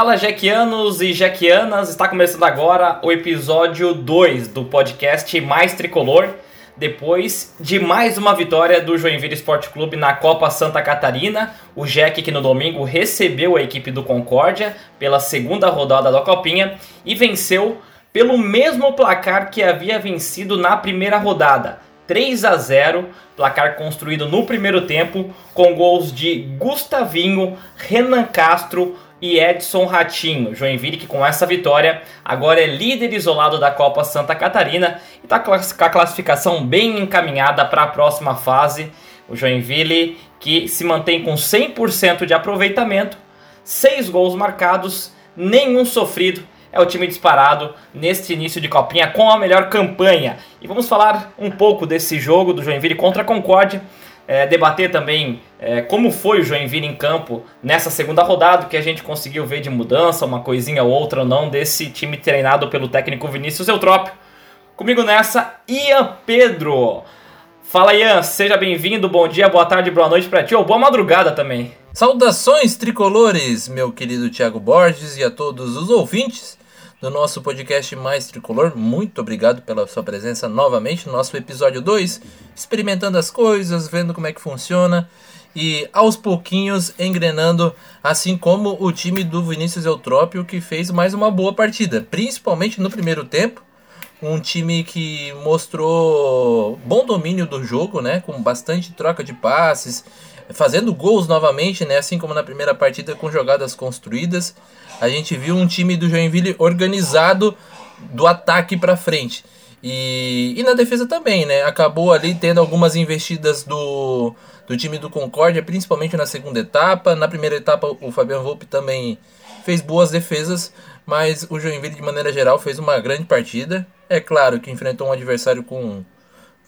Fala Jequianos e Jequianas, está começando agora o episódio 2 do podcast Mais Tricolor, depois de mais uma vitória do Joinville Esporte Clube na Copa Santa Catarina. O Jack que no domingo recebeu a equipe do Concórdia pela segunda rodada da Copinha e venceu pelo mesmo placar que havia vencido na primeira rodada. 3 a 0, placar construído no primeiro tempo com gols de Gustavinho, Renan Castro, e Edson Ratinho. Joinville que com essa vitória agora é líder isolado da Copa Santa Catarina e está com a classificação bem encaminhada para a próxima fase. O Joinville que se mantém com 100% de aproveitamento, 6 gols marcados, nenhum sofrido. É o time disparado neste início de copinha com a melhor campanha. E vamos falar um pouco desse jogo do Joinville contra a Concórdia é, debater também é, como foi o Joinville em campo nessa segunda rodada, que a gente conseguiu ver de mudança, uma coisinha ou outra ou não, desse time treinado pelo técnico Vinícius Eutrópio. Comigo nessa, Ian Pedro. Fala Ian, seja bem-vindo, bom dia, boa tarde, boa noite para ti, ou boa madrugada também. Saudações tricolores, meu querido Thiago Borges e a todos os ouvintes do nosso podcast Mais Tricolor. Muito obrigado pela sua presença novamente no nosso episódio 2, experimentando as coisas, vendo como é que funciona e aos pouquinhos engrenando, assim como o time do Vinícius Eutrópio que fez mais uma boa partida, principalmente no primeiro tempo. Um time que mostrou bom domínio do jogo, né, com bastante troca de passes, fazendo gols novamente, né, assim como na primeira partida com jogadas construídas a gente viu um time do Joinville organizado do ataque para frente. E, e na defesa também, né? Acabou ali tendo algumas investidas do, do time do Concórdia, principalmente na segunda etapa. Na primeira etapa, o Fabiano Volpe também fez boas defesas, mas o Joinville, de maneira geral, fez uma grande partida. É claro que enfrentou um adversário com,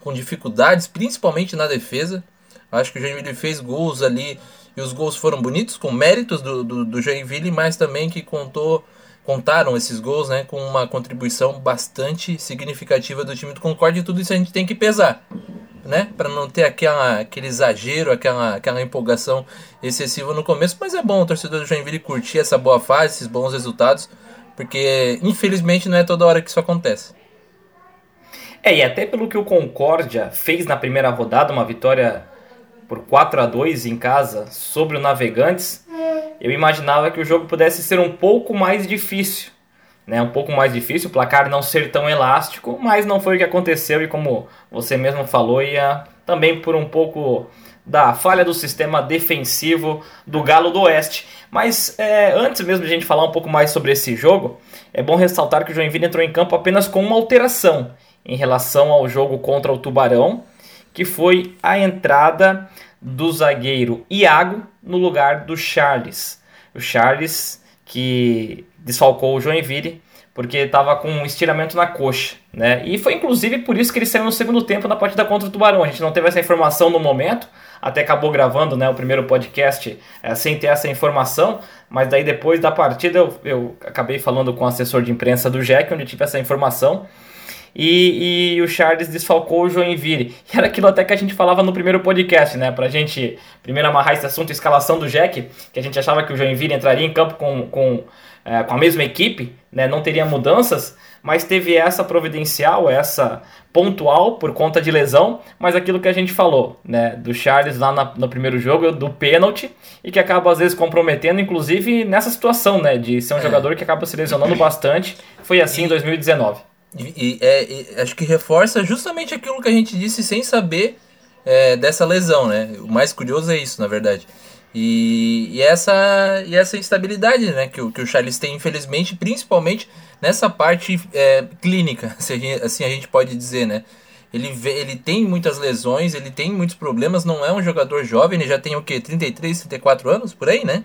com dificuldades, principalmente na defesa. Acho que o Joinville fez gols ali e os gols foram bonitos, com méritos do, do, do Joinville, mas também que contou contaram esses gols né, com uma contribuição bastante significativa do time do Concorde e tudo isso a gente tem que pesar, né, para não ter aquela, aquele exagero, aquela, aquela empolgação excessiva no começo, mas é bom o torcedor do Joinville curtir essa boa fase, esses bons resultados, porque infelizmente não é toda hora que isso acontece. É, e até pelo que o Concórdia fez na primeira rodada, uma vitória por 4 a 2 em casa sobre o Navegantes, eu imaginava que o jogo pudesse ser um pouco mais difícil. Né, um pouco mais difícil, o placar não ser tão elástico, mas não foi o que aconteceu e como você mesmo falou, ia também por um pouco da falha do sistema defensivo do Galo do Oeste. Mas é, antes mesmo de a gente falar um pouco mais sobre esse jogo, é bom ressaltar que o Joinville entrou em campo apenas com uma alteração em relação ao jogo contra o Tubarão, que foi a entrada do zagueiro Iago no lugar do Charles. O Charles que desfalcou o Joinville porque estava com um estiramento na coxa, né? E foi inclusive por isso que ele saiu no segundo tempo na partida contra o Tubarão. A gente não teve essa informação no momento, até acabou gravando, né, o primeiro podcast é, sem ter essa informação, mas daí depois da partida eu, eu acabei falando com o assessor de imprensa do Jack, onde tive essa informação e, e, o Charles desfalcou o Joinville. E era aquilo até que a gente falava no primeiro podcast, né? Pra gente primeiro amarrar esse assunto, escalação do Jack, que a gente achava que o Joinville entraria em campo com, com, é, com a mesma equipe, né? Não teria mudanças, mas teve essa providencial, essa pontual por conta de lesão, mas aquilo que a gente falou, né? Do Charles lá na, no primeiro jogo, do pênalti, e que acaba às vezes comprometendo, inclusive nessa situação, né? De ser um é. jogador que acaba se lesionando bastante. Foi assim em 2019. E, e, é, e, acho que reforça justamente aquilo que a gente disse sem saber é, dessa lesão, né? O mais curioso é isso, na verdade. E, e, essa, e essa instabilidade né, que, o, que o Charles tem, infelizmente, principalmente nessa parte é, clínica, se a gente, assim a gente pode dizer, né? Ele, vê, ele tem muitas lesões, ele tem muitos problemas, não é um jogador jovem, ele já tem o quê? 33, 34 anos, por aí, né?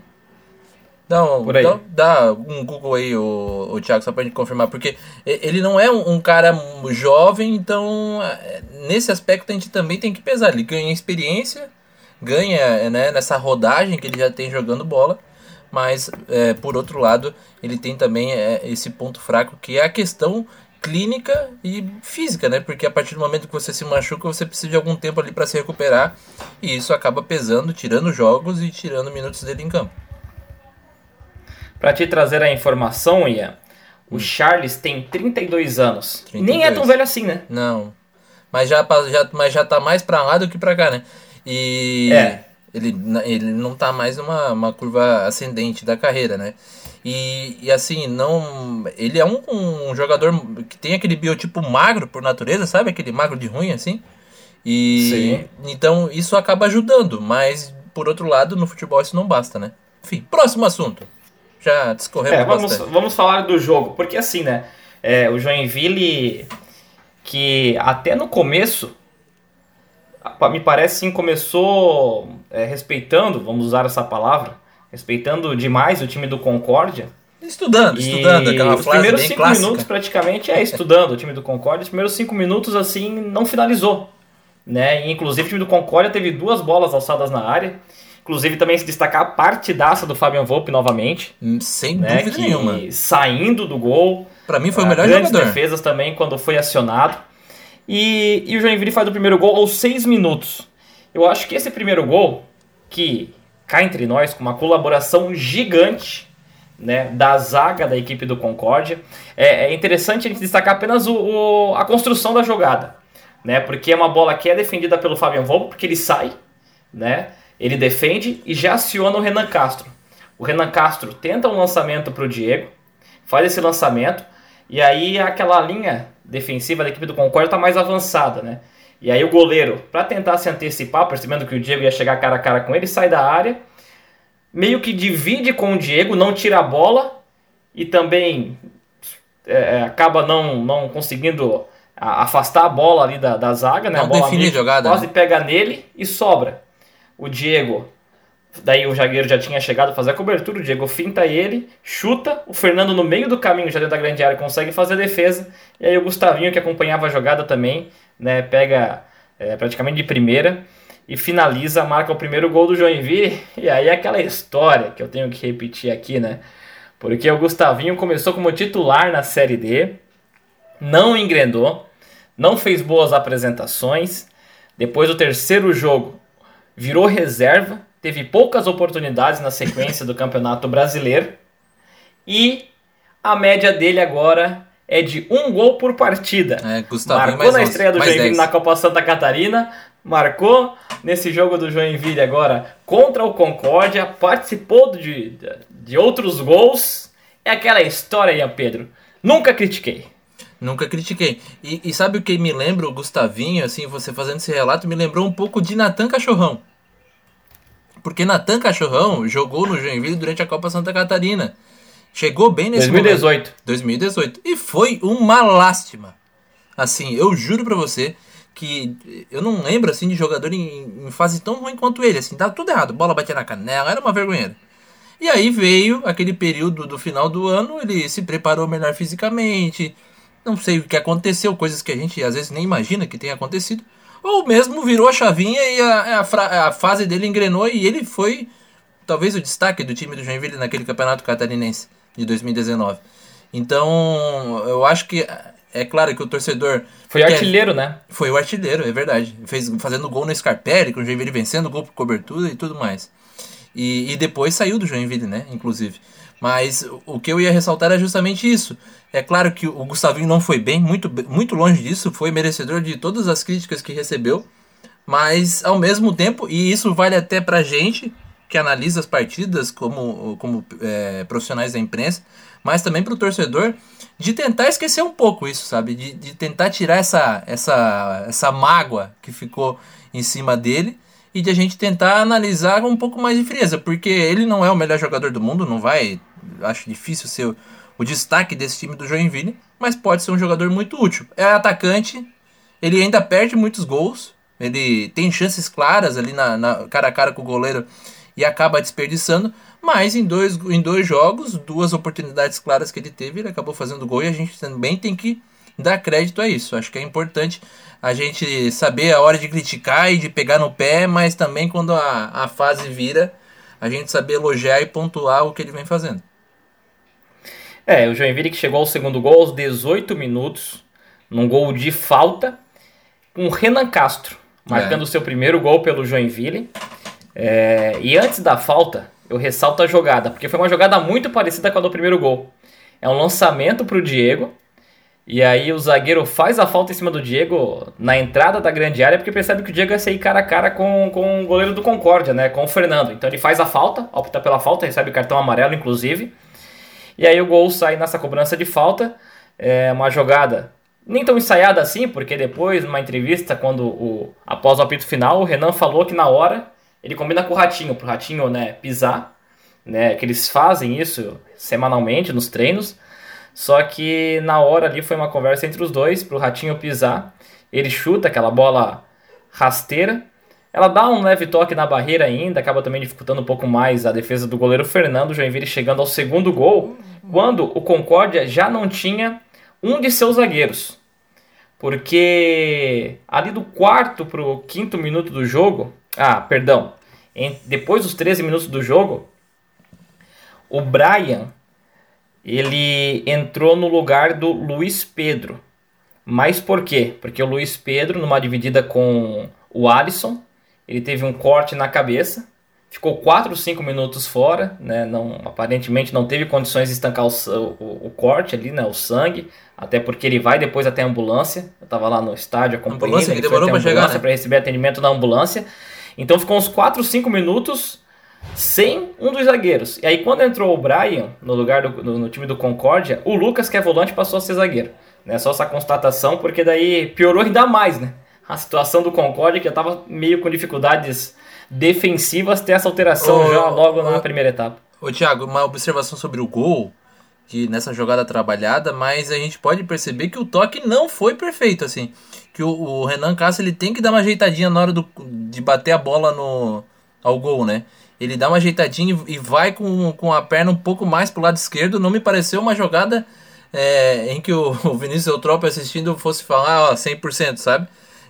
Dá um, dá, dá, um Google aí, o, o Thiago, só pra gente confirmar, porque ele não é um, um, cara jovem, então é, nesse aspecto a gente também tem que pesar. Ele ganha experiência, ganha né, nessa rodagem que ele já tem jogando bola, mas é, por outro lado ele tem também é, esse ponto fraco que é a questão clínica e física, né? Porque a partir do momento que você se machuca, você precisa de algum tempo ali para se recuperar e isso acaba pesando, tirando jogos e tirando minutos dele em campo. Para te trazer a informação, Ian, o Charles tem 32 anos. 32. Nem é tão velho assim, né? Não. Mas já, já, mas já tá mais pra lá do que pra cá, né? E É. ele, ele não tá mais numa uma curva ascendente da carreira, né? E, e assim, não. Ele é um, um jogador que tem aquele biotipo magro por natureza, sabe? Aquele magro de ruim, assim. E Sim. então isso acaba ajudando, mas por outro lado, no futebol isso não basta, né? Enfim, próximo assunto. Já discorremos É, vamos, bastante. vamos falar do jogo, porque assim, né? é, o Joinville, que até no começo, me parece sim, começou é, respeitando, vamos usar essa palavra, respeitando demais o time do Concórdia. Estudando, E estudando, aquela os frase primeiros cinco clássica. minutos praticamente é estudando o time do Concórdia. Os primeiros cinco minutos, assim, não finalizou. Né? E, inclusive o time do Concórdia teve duas bolas alçadas na área. Inclusive também se destacar a partidaça do Fabian Volpe novamente. Hum, Sem Né? dúvida nenhuma. saindo do gol. Pra mim foi o Ah, melhor grandes jogador. defesas também quando foi acionado. E, e o Joinville faz o primeiro gol aos seis minutos. Eu acho que esse primeiro gol, que cá entre nós, com uma colaboração gigante né, da zaga da equipe do Concórdia, é, é interessante a gente destacar apenas o, o- a construção da jogada. Né, porque é uma bola que é defendida pelo Fabian Volpe, porque ele sai, né, ele defende e já aciona o Renan Castro. O Renan Castro tenta um lançamento para o Diego, faz esse lançamento, e aí aquela linha defensiva da equipe do Concórdia está mais avançada, né? E aí o goleiro, para tentar se antecipar, percebendo que o Diego ia chegar cara a cara com ele, sai da área, meio que divide com o Diego, não tira a bola e também é, acaba não, não conseguindo afastar a bola ali da, da zaga, né? Não a bola define meio jogada, quase né? pega nele e sobra. O Diego Daí o zagueiro já tinha chegado a fazer a cobertura, o Diego finta ele, chuta, o Fernando no meio do caminho, já dentro da grande área, consegue fazer a defesa, e aí o Gustavinho, que acompanhava a jogada também, né, pega é, praticamente de primeira e finaliza, marca o primeiro gol do Joinville, e aí é aquela história que eu tenho que repetir aqui, né, porque o Gustavinho começou como titular na Série D, não engrenou, não fez boas apresentações, depois do terceiro jogo virou reserva, teve poucas oportunidades na sequência do Campeonato Brasileiro e a média dele agora é de um gol por partida. É, Gustavinho marcou na 11, estreia do Joinville 10. na Copa Santa Catarina, marcou nesse jogo do Joinville agora contra o Concórdia, participou de, de outros gols. É aquela história, Ian Pedro. Nunca critiquei. Nunca critiquei. E, e sabe o que me lembra o Gustavinho, assim, você fazendo esse relato, me lembrou um pouco de Natan Cachorrão. Porque Natan Cachorrão jogou no Joinville durante a Copa Santa Catarina. Chegou bem nesse 2018. momento. 2018. E foi uma lástima. Assim, eu juro pra você que eu não lembro assim de jogador em, em fase tão ruim quanto ele, assim, tava tudo errado, bola batia na canela, era uma vergonheira. E aí veio aquele período do final do ano, ele se preparou melhor fisicamente, não sei o que aconteceu, coisas que a gente às vezes nem imagina que tenha acontecido, ou mesmo virou a chavinha e a, a, a fase dele engrenou e ele foi talvez o destaque do time do Joinville naquele campeonato catarinense de 2019. Então, eu acho que é claro que o torcedor Foi quer- artilheiro, né? foi o artilheiro, é verdade. Fez, fazendo gol no Scarpelli, com o Joinville vencendo, gol por cobertura e tudo mais. E, e depois saiu do Joinville, né? Inclusive. Mas o- o que eu ia ressaltar é justamente isso. É claro que o Gustavinho não foi bem, muito, muito longe disso, foi merecedor de todas as críticas que recebeu. Mas ao mesmo tempo, e isso vale até pra gente que analisa as partidas como, como é, profissionais da imprensa, mas também pro torcedor, de tentar esquecer um pouco isso, sabe? De, de tentar tirar essa, essa, essa mágoa que ficou em cima dele e de a gente tentar analisar com um pouco mais de frieza, porque ele não é o melhor jogador do mundo, não vai, acho difícil ser o, o destaque desse time do Joinville, mas pode ser um jogador muito útil. É atacante, ele ainda perde muitos gols, ele tem chances claras ali na, na cara a cara com o goleiro e acaba desperdiçando, mas em dois, em dois jogos, duas oportunidades claras que ele teve, ele acabou fazendo gol e a gente também tem que dar crédito a isso. Acho que é importante a gente saber a hora de criticar e de pegar no pé, mas também quando a, a fase vira, a gente saber elogiar e pontuar o que ele vem fazendo. É, o Joinville que chegou ao segundo gol aos 18 minutos, num gol de falta, com o Renan Castro marcando o seu primeiro gol pelo Joinville. É, e antes da falta, eu ressalto a jogada, porque foi uma jogada muito parecida com a do primeiro gol. É um lançamento para o Diego, e aí o zagueiro faz a falta em cima do Diego na entrada da grande área, porque percebe que o Diego ia sair cara a cara com, com o goleiro do Concórdia, né? Com o Fernando. Então ele faz a falta, opta pela falta, recebe cartão amarelo, inclusive. E aí o gol sai nessa cobrança de falta. É uma jogada nem tão ensaiada assim, porque depois, numa entrevista, quando o, após o apito final, o Renan falou que na hora ele combina com o Ratinho, pro Ratinho né, pisar, né? Que eles fazem isso semanalmente nos treinos. Só que na hora ali foi uma conversa entre os dois pro Ratinho pisar. Ele chuta aquela bola rasteira. Ela dá um leve toque na barreira ainda, acaba também dificultando um pouco mais a defesa do goleiro Fernando Joinville chegando ao segundo gol, quando o Concórdia já não tinha um de seus zagueiros. Porque ali do quarto pro quinto minuto do jogo, ah, perdão, em, depois dos 13 minutos do jogo, o Brian ele entrou no lugar do Luiz Pedro. Mas por quê? Porque o Luiz Pedro, numa dividida com o Alisson, ele teve um corte na cabeça, ficou 4 ou 5 minutos fora, né? não, aparentemente não teve condições de estancar o, o, o, corte ali, né? o sangue, até porque ele vai depois até a ambulância. Eu estava lá no estádio acompanhando, ambulância ele demorou para chegar, né? para receber atendimento na ambulância. Então ficou uns 4 ou 5 minutos sem um dos zagueiros. E aí quando entrou o Brian no lugar do, no, no time do Concórdia, o Lucas, que é volante, passou a ser zagueiro. Né? Só essa constatação, porque daí piorou ainda mais, né? A situação do Concórdia, que já estava meio com dificuldades defensivas, ter essa alteração ô, já logo ô, na primeira etapa. Ô Thiago, uma observação sobre o gol, que nessa jogada trabalhada, mas a gente pode perceber que o toque não foi perfeito, assim. Que o, o Renan Castro ele tem que dar uma ajeitadinha na hora do, de bater a bola no, ao gol, né? Ele dá uma ajeitadinha e vai com, com a perna um pouco mais pro lado esquerdo. Não me pareceu uma jogada é, em que o, o Vinícius Eutrópio assistindo fosse falar ó, 100%, sabe?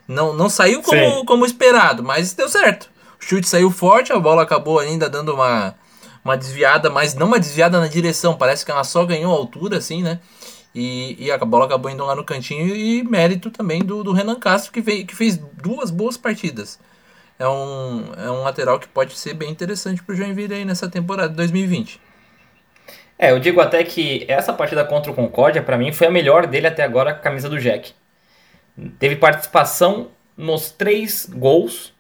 Não, não saiu como, como esperado, mas deu certo. O chute saiu forte, a bola acabou ainda dando uma, uma desviada, mas não uma desviada na direção. Parece que ela só ganhou altura, assim, né? E, e a bola acabou indo lá no cantinho. E mérito também do, do Renan Castro, que, veio, que fez duas boas partidas é um, é um lateral que pode ser bem interessante para o Joinville aí nessa temporada de 2020. É, eu digo até que essa partida contra o Concórdia, para mim, foi a melhor dele até agora com a camisa do Jack. Teve participação nos três gols,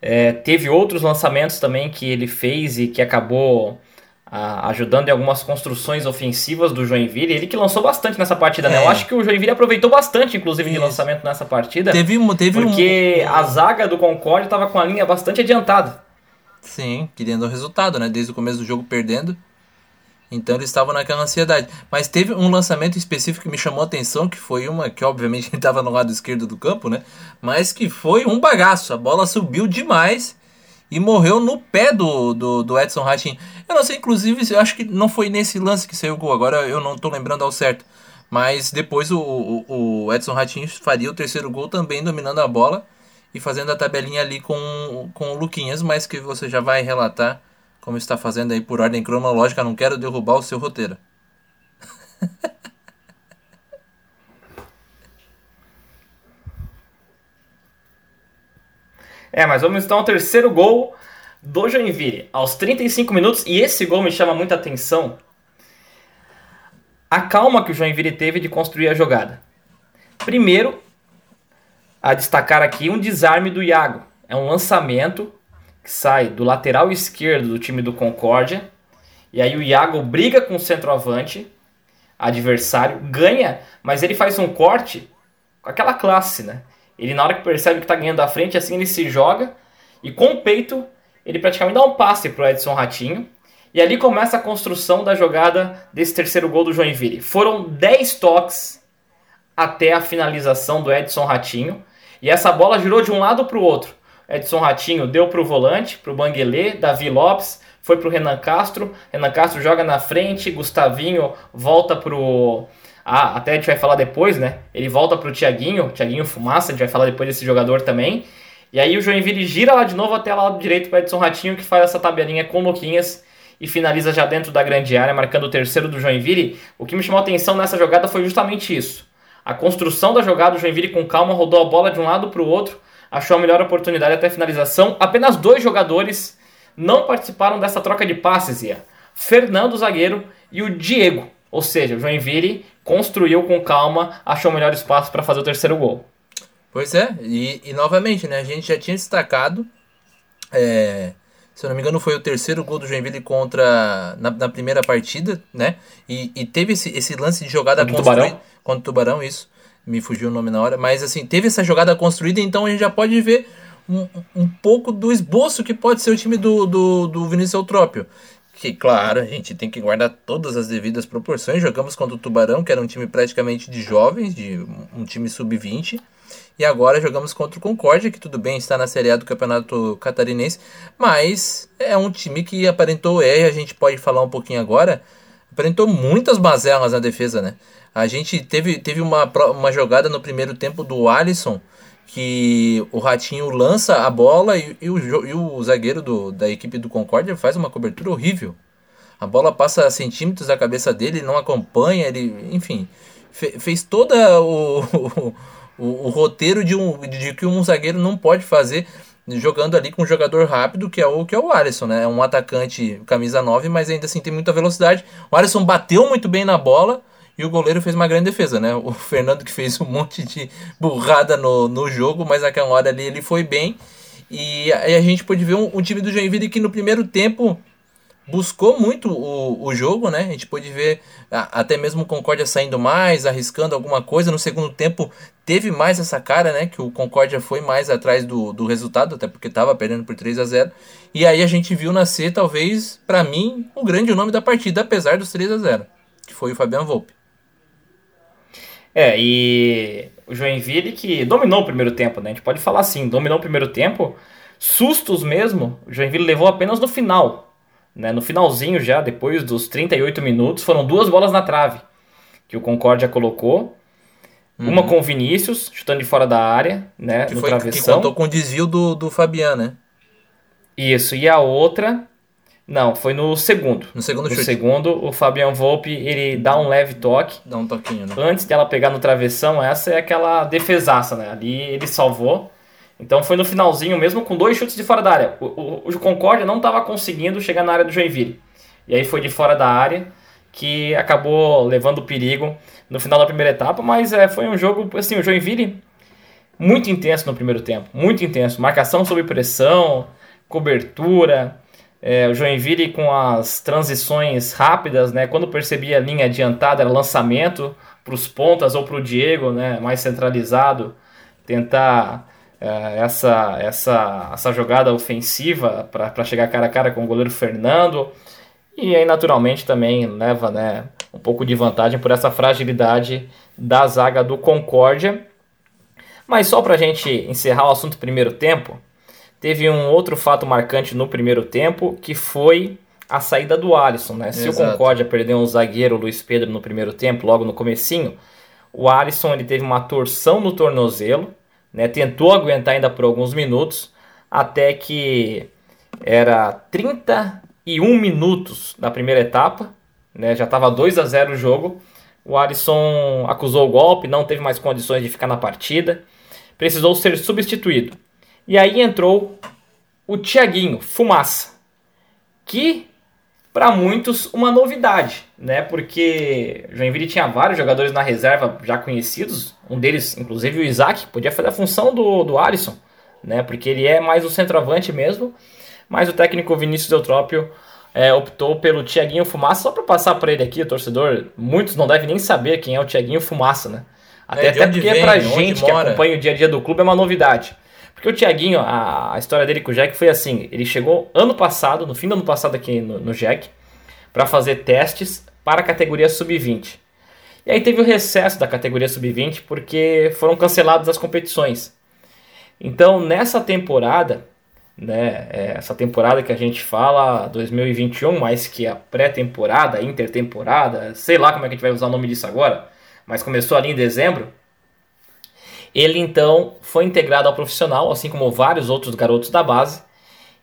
é, teve outros lançamentos também que ele fez e que acabou ajudando em algumas construções ofensivas do Joinville. Ele que lançou bastante nessa partida, é. né? Eu acho que o Joinville aproveitou bastante, inclusive, Isso. de lançamento nessa partida. Teve, teve porque um... a zaga do Concorde estava com a linha bastante adiantada. Sim, querendo o resultado, né? Desde o começo do jogo perdendo. Então eles estavam naquela ansiedade. Mas teve um lançamento específico que me chamou a atenção, que foi uma que obviamente estava no lado esquerdo do campo, né? Mas que foi um bagaço. A bola subiu demais e morreu no pé do, do, do Edson Ratinho. Eu não sei, inclusive, eu acho que não foi nesse lance que saiu o gol, agora eu não estou lembrando ao certo. Mas depois o, o, o Edson Ratinho faria o terceiro gol também dominando a bola e fazendo a tabelinha ali com, com o Luquinhas, mas que você já vai relatar como está fazendo aí por ordem cronológica. Não quero derrubar o seu roteiro. É, mas vamos então ao terceiro gol do Joinville, aos 35 minutos, e esse gol me chama muita atenção. A calma que o Joinville teve de construir a jogada. Primeiro, a destacar aqui um desarme do Iago. É um lançamento que sai do lateral esquerdo do time do Concórdia. E aí o Iago briga com o centroavante, adversário, ganha, mas ele faz um corte com aquela classe, né? Ele, na hora que percebe que está ganhando a frente, assim ele se joga e com o peito ele praticamente dá um passe para o Edson Ratinho. E ali começa a construção da jogada desse terceiro gol do Joinville. Foram 10 toques até a finalização do Edson Ratinho. E essa bola girou de um lado para o outro. Edson Ratinho deu para o volante, para o Banguelê, Davi Lopes, foi para o Renan Castro. Renan Castro joga na frente, Gustavinho volta para o ah, até a gente vai falar depois, né? Ele volta pro Thiaguinho, Thiaguinho Fumaça, a gente vai falar depois desse jogador também. E aí o Joinville gira lá de novo até lá do direito para Edson Ratinho, que faz essa tabelinha com o Luquinhas e finaliza já dentro da grande área, marcando o terceiro do Joinville. O que me chamou a atenção nessa jogada foi justamente isso. A construção da jogada, o Joinville com calma rodou a bola de um lado para o outro, achou a melhor oportunidade até a finalização. Apenas dois jogadores não participaram dessa troca de passes, Ian. Fernando, zagueiro, e o Diego. Ou seja, o Joinville construiu com calma, achou o melhor espaço para fazer o terceiro gol. Pois é, e, e, novamente, né, a gente já tinha destacado, é, se eu não me engano foi o terceiro gol do Joinville contra, na, na primeira partida, né, e, e, teve esse, esse lance de jogada contra construída, Tubarão. contra o Tubarão, isso, me fugiu o nome na hora, mas assim, teve essa jogada construída, então a gente já pode ver um, um pouco do esboço que pode ser o time do, do, do Vinícius Eutrópio que, claro, a gente tem que guardar todas as devidas proporções. Jogamos contra o Tubarão, que era um time praticamente de jovens, de um time sub-20. E agora jogamos contra o Concórdia, que tudo bem está na Série A do Campeonato Catarinense, mas é um time que aparentou, é, a gente pode falar um pouquinho agora, aparentou muitas mazelas na defesa, né? A gente teve, teve uma, uma jogada no primeiro tempo do Alisson, que o Ratinho lança a bola e, e, o, e o zagueiro do, da equipe do Concórdia faz uma cobertura horrível. A bola passa centímetros da cabeça dele, não acompanha, ele, enfim, fe, fez todo o, o, o, o, roteiro de, um, de que um zagueiro não pode fazer jogando ali com um jogador rápido, que é o que é o Alisson, né? É um atacante camisa 9, mas ainda assim tem muita velocidade. O Alisson bateu muito bem na bola, e o goleiro fez uma grande defesa, né? O Fernando que fez um monte de burrada no, no jogo, mas naquela hora ali ele foi bem. E aí a gente pôde ver um, um time do Joinville que no primeiro tempo buscou muito o, o jogo, né? A gente pôde ver a, até mesmo o Concórdia saindo mais, arriscando alguma coisa. No segundo tempo teve mais essa cara, né? Que o Concórdia foi mais atrás do, do resultado, até porque estava perdendo por 3 a 0 E aí a gente viu nascer, talvez, para mim, o grande nome da partida, apesar dos 3 a 0 que foi o Fabiano Volpe. É, e o Joinville que dominou o primeiro tempo, né? A gente pode falar assim, dominou o primeiro tempo. Sustos mesmo, o Joinville levou apenas no final. Né? No finalzinho já, depois dos 38 minutos, foram duas bolas na trave que o Concórdia colocou. Uhum. Uma com o Vinícius, chutando de fora da área, né? Que, no foi, travessão. que contou com o desvio do, do Fabiano, né? Isso, e a outra não, foi no segundo. No segundo no chute. segundo, o Fabian Volpe, ele dá um leve toque. Dá um toquinho, né? Antes dela pegar no travessão, essa é aquela defesaça, né? Ali ele salvou. Então foi no finalzinho, mesmo com dois chutes de fora da área. O, o, o Concórdia não estava conseguindo chegar na área do Joinville. E aí foi de fora da área que acabou levando perigo no final da primeira etapa. Mas é, foi um jogo, assim, o Joinville muito intenso no primeiro tempo. Muito intenso. Marcação sob pressão, cobertura é, o Joinville com as transições rápidas, né? Quando percebia a linha adiantada, era lançamento para os pontas ou para o Diego, né? Mais centralizado, tentar é, essa, essa, essa jogada ofensiva para chegar cara a cara com o goleiro Fernando. E aí, naturalmente, também leva né, um pouco de vantagem por essa fragilidade da zaga do Concórdia. Mas só para a gente encerrar o assunto primeiro tempo, Teve um outro fato marcante no primeiro tempo, que foi a saída do Alisson, né? Se Exato. o Concórdia perdeu um zagueiro, o Luiz Pedro, no primeiro tempo, logo no comecinho, o Alisson ele teve uma torção no tornozelo, né? Tentou aguentar ainda por alguns minutos, até que era 31 minutos na primeira etapa, né? Já estava 2 a 0 o jogo. O Alisson acusou o golpe, não teve mais condições de ficar na partida, precisou ser substituído. E aí entrou o Tiaguinho, Fumaça, que para muitos uma novidade, né? Porque Joinville tinha vários jogadores na reserva já conhecidos, um deles, inclusive o Isaac, podia fazer a função do, do Alisson, né? Porque ele é mais o centroavante mesmo, mas o técnico Vinícius Eutrópio é, optou pelo Tiaguinho Fumaça, só para passar para ele aqui, o torcedor, muitos não devem nem saber quem é o Tiaguinho Fumaça, né? Até, é, até porque vem, pra gente que acompanha o dia a dia do clube é uma novidade. Porque o Thiaguinho, a, a, história dele com o Jack foi assim: ele chegou ano passado, no fim do ano passado aqui no, no Jack, para fazer testes para a categoria sub-20. E aí teve o recesso da categoria sub-20 porque foram canceladas as competições. Então nessa temporada, né, é, essa temporada que a gente fala 2021, mais que a pré-temporada, intertemporada, sei lá como é que a gente vai usar o nome disso agora, mas começou ali em dezembro. Ele então foi integrado ao profissional, assim como vários outros garotos da base,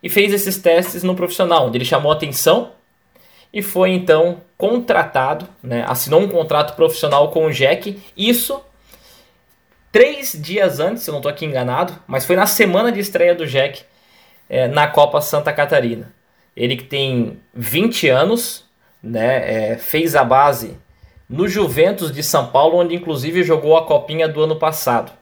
e fez esses testes no profissional, onde ele chamou atenção e foi então contratado, né, assinou um contrato profissional com o Jack. Isso três dias antes, se eu não estou aqui enganado, mas foi na semana de estreia do Jack é, na Copa Santa Catarina. Ele que tem 20 anos, né? É, fez a base no Juventus de São Paulo, onde inclusive jogou a copinha do ano passado.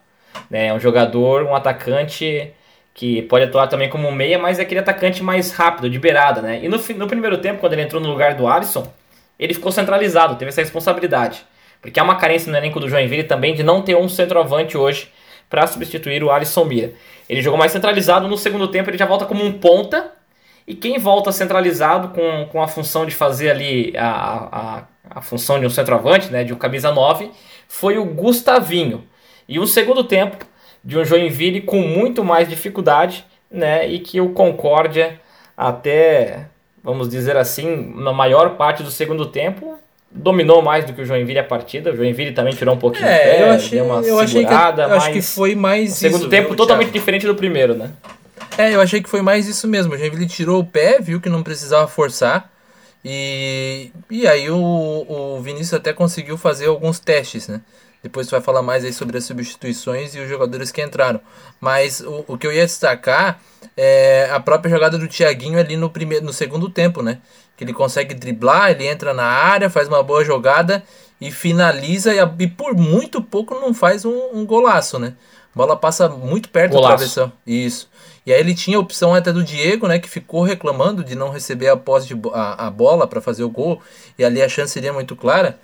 É um jogador, um atacante que pode atuar também como meia, mas é aquele atacante mais rápido, de beirada, né? E no, no primeiro tempo, quando ele entrou no lugar do Alisson, ele ficou centralizado, teve essa responsabilidade. Porque há uma carência no elenco do Joinville também de não ter um centroavante hoje para substituir o Alisson Mira. Ele jogou mais centralizado, no segundo tempo ele já volta como um ponta, e quem volta centralizado com, com a função de fazer ali a, a, a função de um centroavante, né, de um camisa 9, foi o Gustavinho. E um segundo tempo de um Joinville com muito mais dificuldade, né? E que o Concórdia até, vamos dizer assim, na maior parte do segundo tempo dominou mais do que o Joinville a partida. O Joinville também tirou um pouquinho é, de pé, eu achei, deu uma eu achei que, eu acho que foi mais segundo isso, tempo totalmente Thiago? diferente do primeiro, né? É, eu achei que foi mais isso mesmo. O Joinville tirou o pé, viu que não precisava forçar. E, e aí o, o Vinícius até conseguiu fazer alguns testes, né? Depois tu vai falar mais aí sobre as substituições e os jogadores que entraram. Mas o, o que eu ia destacar é a própria jogada do Thiaguinho ali no, primeiro, no segundo tempo, né? Que ele consegue driblar, ele entra na área, faz uma boa jogada e finaliza e, e por muito pouco não faz um, um golaço, né? A bola passa muito perto Golaço. da travessão. Isso. E aí ele tinha a opção até do Diego, né? Que ficou reclamando de não receber a posse de a, a bola para fazer o gol. E ali a chance seria muito clara.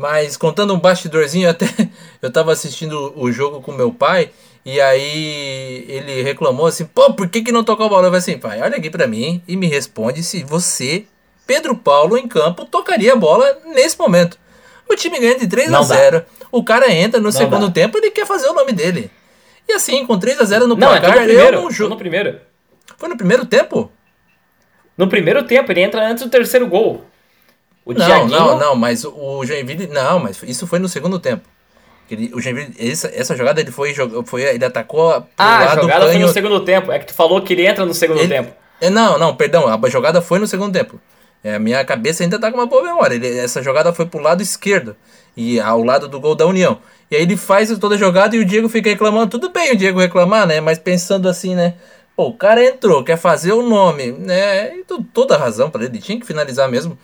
Mas contando um bastidorzinho, até eu tava assistindo o jogo com meu pai. E aí ele reclamou assim: pô, por que, que não tocou a bola? Eu falei assim: pai, olha aqui pra mim e me responde se você, Pedro Paulo, em campo, tocaria a bola nesse momento. O time ganha de 3 a Não dá. 0 O cara entra no segundo dá. tempo ele quer fazer o nome dele. E assim, com 3 a 0 no Não, é placar, no primeiro. eu não ju- no primeiro. Foi no primeiro tempo? No primeiro tempo, ele entra antes do terceiro gol. O não, Thiaguinho, não, não, mas o- Joinville. Não, mas isso foi no segundo tempo. Ele, o Joinville, essa, essa jogada ele foi, foi. Ele atacou pro Ah, a lado jogada foi no segundo tempo. É que tu falou que ele entra no segundo Ele- tempo. É, não, não, perdão, a jogada foi no segundo tempo. É, a minha cabeça ainda tá com uma boa memória. Ele- essa jogada foi pro lado esquerdo, e ao lado do gol da União. E aí ele faz toda a jogada e o Diego fica reclamando. Tudo bem o Diego reclamar, né? Mas pensando assim, né? Pô, o cara entrou, quer fazer o nome, né? E toda a razão para ele, tinha que finalizar mesmo.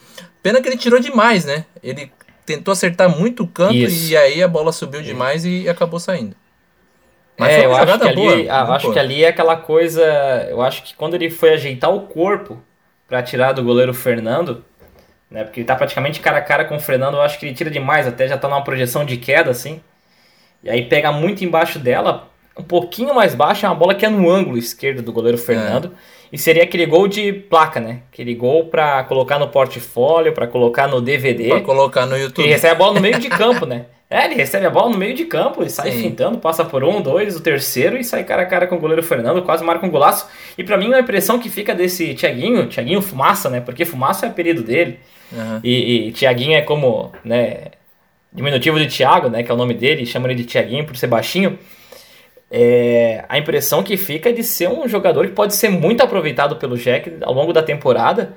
Pena que ele tirou demais, né? Ele tentou acertar muito o canto Isso. e aí a bola subiu demais e acabou saindo. Mas é, foi eu uma acho que, boa, ali, ah, muito acho boa. que ali é aquela coisa. Eu acho que quando ele foi ajeitar o corpo pra tirar do goleiro Fernando, né? Porque ele tá praticamente cara a cara com o Fernando, eu acho que ele tira demais, até já tá numa projeção de queda, assim. E aí pega muito embaixo dela, um pouquinho mais baixo, é uma bola que é no ângulo esquerdo do goleiro Fernando. E seria aquele gol de placa, né? Aquele gol pra colocar no portfólio, pra colocar no DVD. Pra colocar no YouTube. Ele recebe a bola no meio de campo, né? É, ele recebe a bola no meio de campo e sai Sim. fintando, passa por um, dois, o terceiro e sai cara a cara com o goleiro Fernando, quase marca um golaço. E pra mim a impressão que fica desse Thiaguinho, Thiaguinho Fumaça, né? Porque Fumaça é apelido dele. Aham. E, e Thiaguinho é como, né? Diminutivo de Thiago, né? Que é o nome dele, chama ele de Thiaguinho por ser baixinho. É, a impressão que fica é de ser um jogador que pode ser muito aproveitado pelo Jack ao longo da temporada,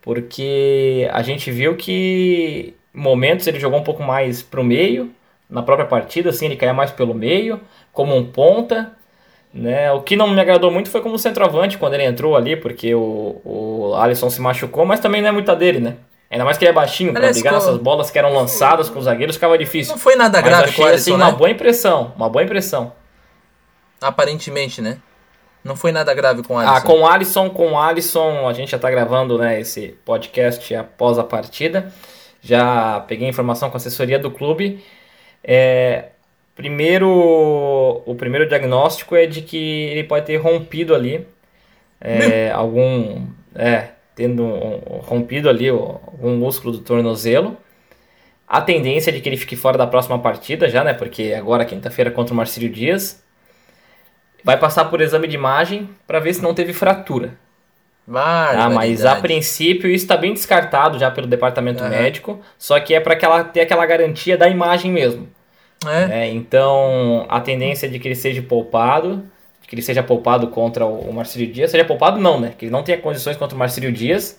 porque a gente viu que em momentos ele jogou um pouco mais pro meio, na própria partida, assim, ele caía mais pelo meio, como um ponta. Né? O que não me agradou muito foi como centroavante quando ele entrou ali, porque o, o Alisson se machucou, mas também não é muita dele, né? Ainda mais que ele é baixinho, brigar qual- nessas bolas que eram lançadas com os zagueiros ficava difícil. Não foi nada Mas grave achei, com o Alisson, assim, né? uma boa impressão, uma boa impressão. Aparentemente, né? Não foi nada grave com o Alisson. Ah, com o Alisson, com o Alisson, a gente já tá gravando né, esse podcast após a partida. Já peguei informação com a assessoria do clube. É, primeiro, o primeiro diagnóstico é de que ele pode ter rompido ali é, algum, é, tendo rompido ali algum músculo do tornozelo. A tendência é de que ele fique fora da próxima partida já, né? Porque agora quinta-feira contra o Marcílio Dias. Vai passar por exame de imagem para ver se não teve fratura. Ah, mas a princípio isso está bem descartado já pelo departamento Aham. médico, só que é para ter aquela garantia da imagem mesmo. É, né? Então a tendência é de que ele seja poupado, de que ele seja poupado contra o o Marcílio Dias. Seja poupado não, né? Que ele não tenha condições contra o Marcílio Dias.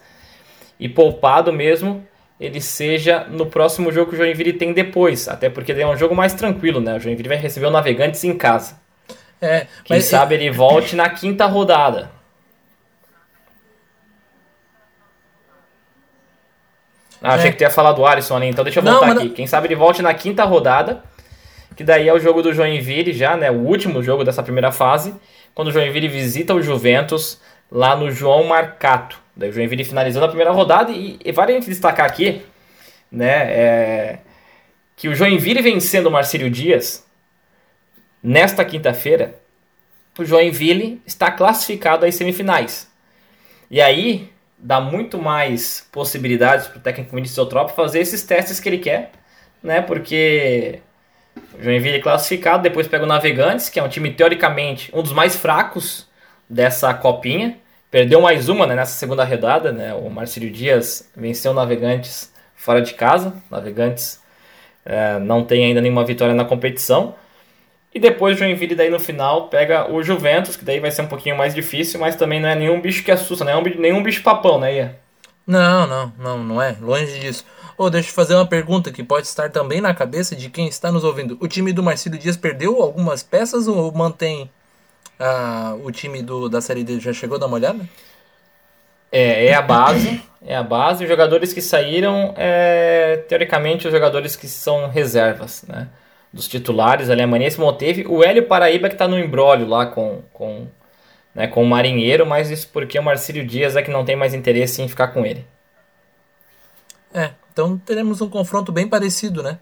E poupado mesmo, ele seja no próximo jogo que o Joinville tem depois. Até porque daí é um jogo mais tranquilo, né? O Joinville vai receber o Navegantes em casa. É. Quem Mas, sabe ele volte na quinta rodada. Ah, achei É. que tu ia falar do Alisson ali, então deixa eu Não, voltar mas aqui. Quem sabe ele volte na quinta rodada, que daí é o jogo do Joinville já, né? O último jogo dessa primeira fase, quando o Joinville visita o Juventus lá no João Marcato. Daí o Joinville finalizando a primeira rodada e, e vale a gente destacar aqui, né? é, que o Joinville vencendo o Marcílio Dias nesta quinta-feira, o Joinville está classificado às semifinais. E aí dá muito mais possibilidades para o técnico Vinícius Eutrópio fazer esses testes que ele quer, né? Porque o Joinville é classificado, depois pega o Navegantes, que é um time teoricamente um dos mais fracos dessa copinha. Perdeu mais uma né, nessa segunda rodada, né? O Marcílio Dias venceu o Navegantes fora de casa. Navegantes é, não tem ainda nenhuma vitória na competição. E depois o Joinville daí no final pega o Juventus, que daí vai ser um pouquinho mais difícil, mas também não é nenhum bicho que assusta, né? nenhum bicho papão, né, Ia? Não, não, não, não é. Longe disso. Ô, deixa eu fazer uma pergunta que pode estar também na cabeça de quem está nos ouvindo. O time do Marcílio Dias perdeu algumas peças ou mantém ah, o time do, da Série D? Já chegou a dar uma olhada? É, é a base, é a base. Os jogadores que saíram, é, teoricamente, os jogadores que são reservas, né? Dos titulares, a Alemanha se manteve. O Hélio Paraíba que tá no embrólio lá com, com, né, com o Marinheiro, mas isso porque o Marcílio Dias é que não tem mais interesse em ficar com ele. É, então teremos um confronto bem parecido, né?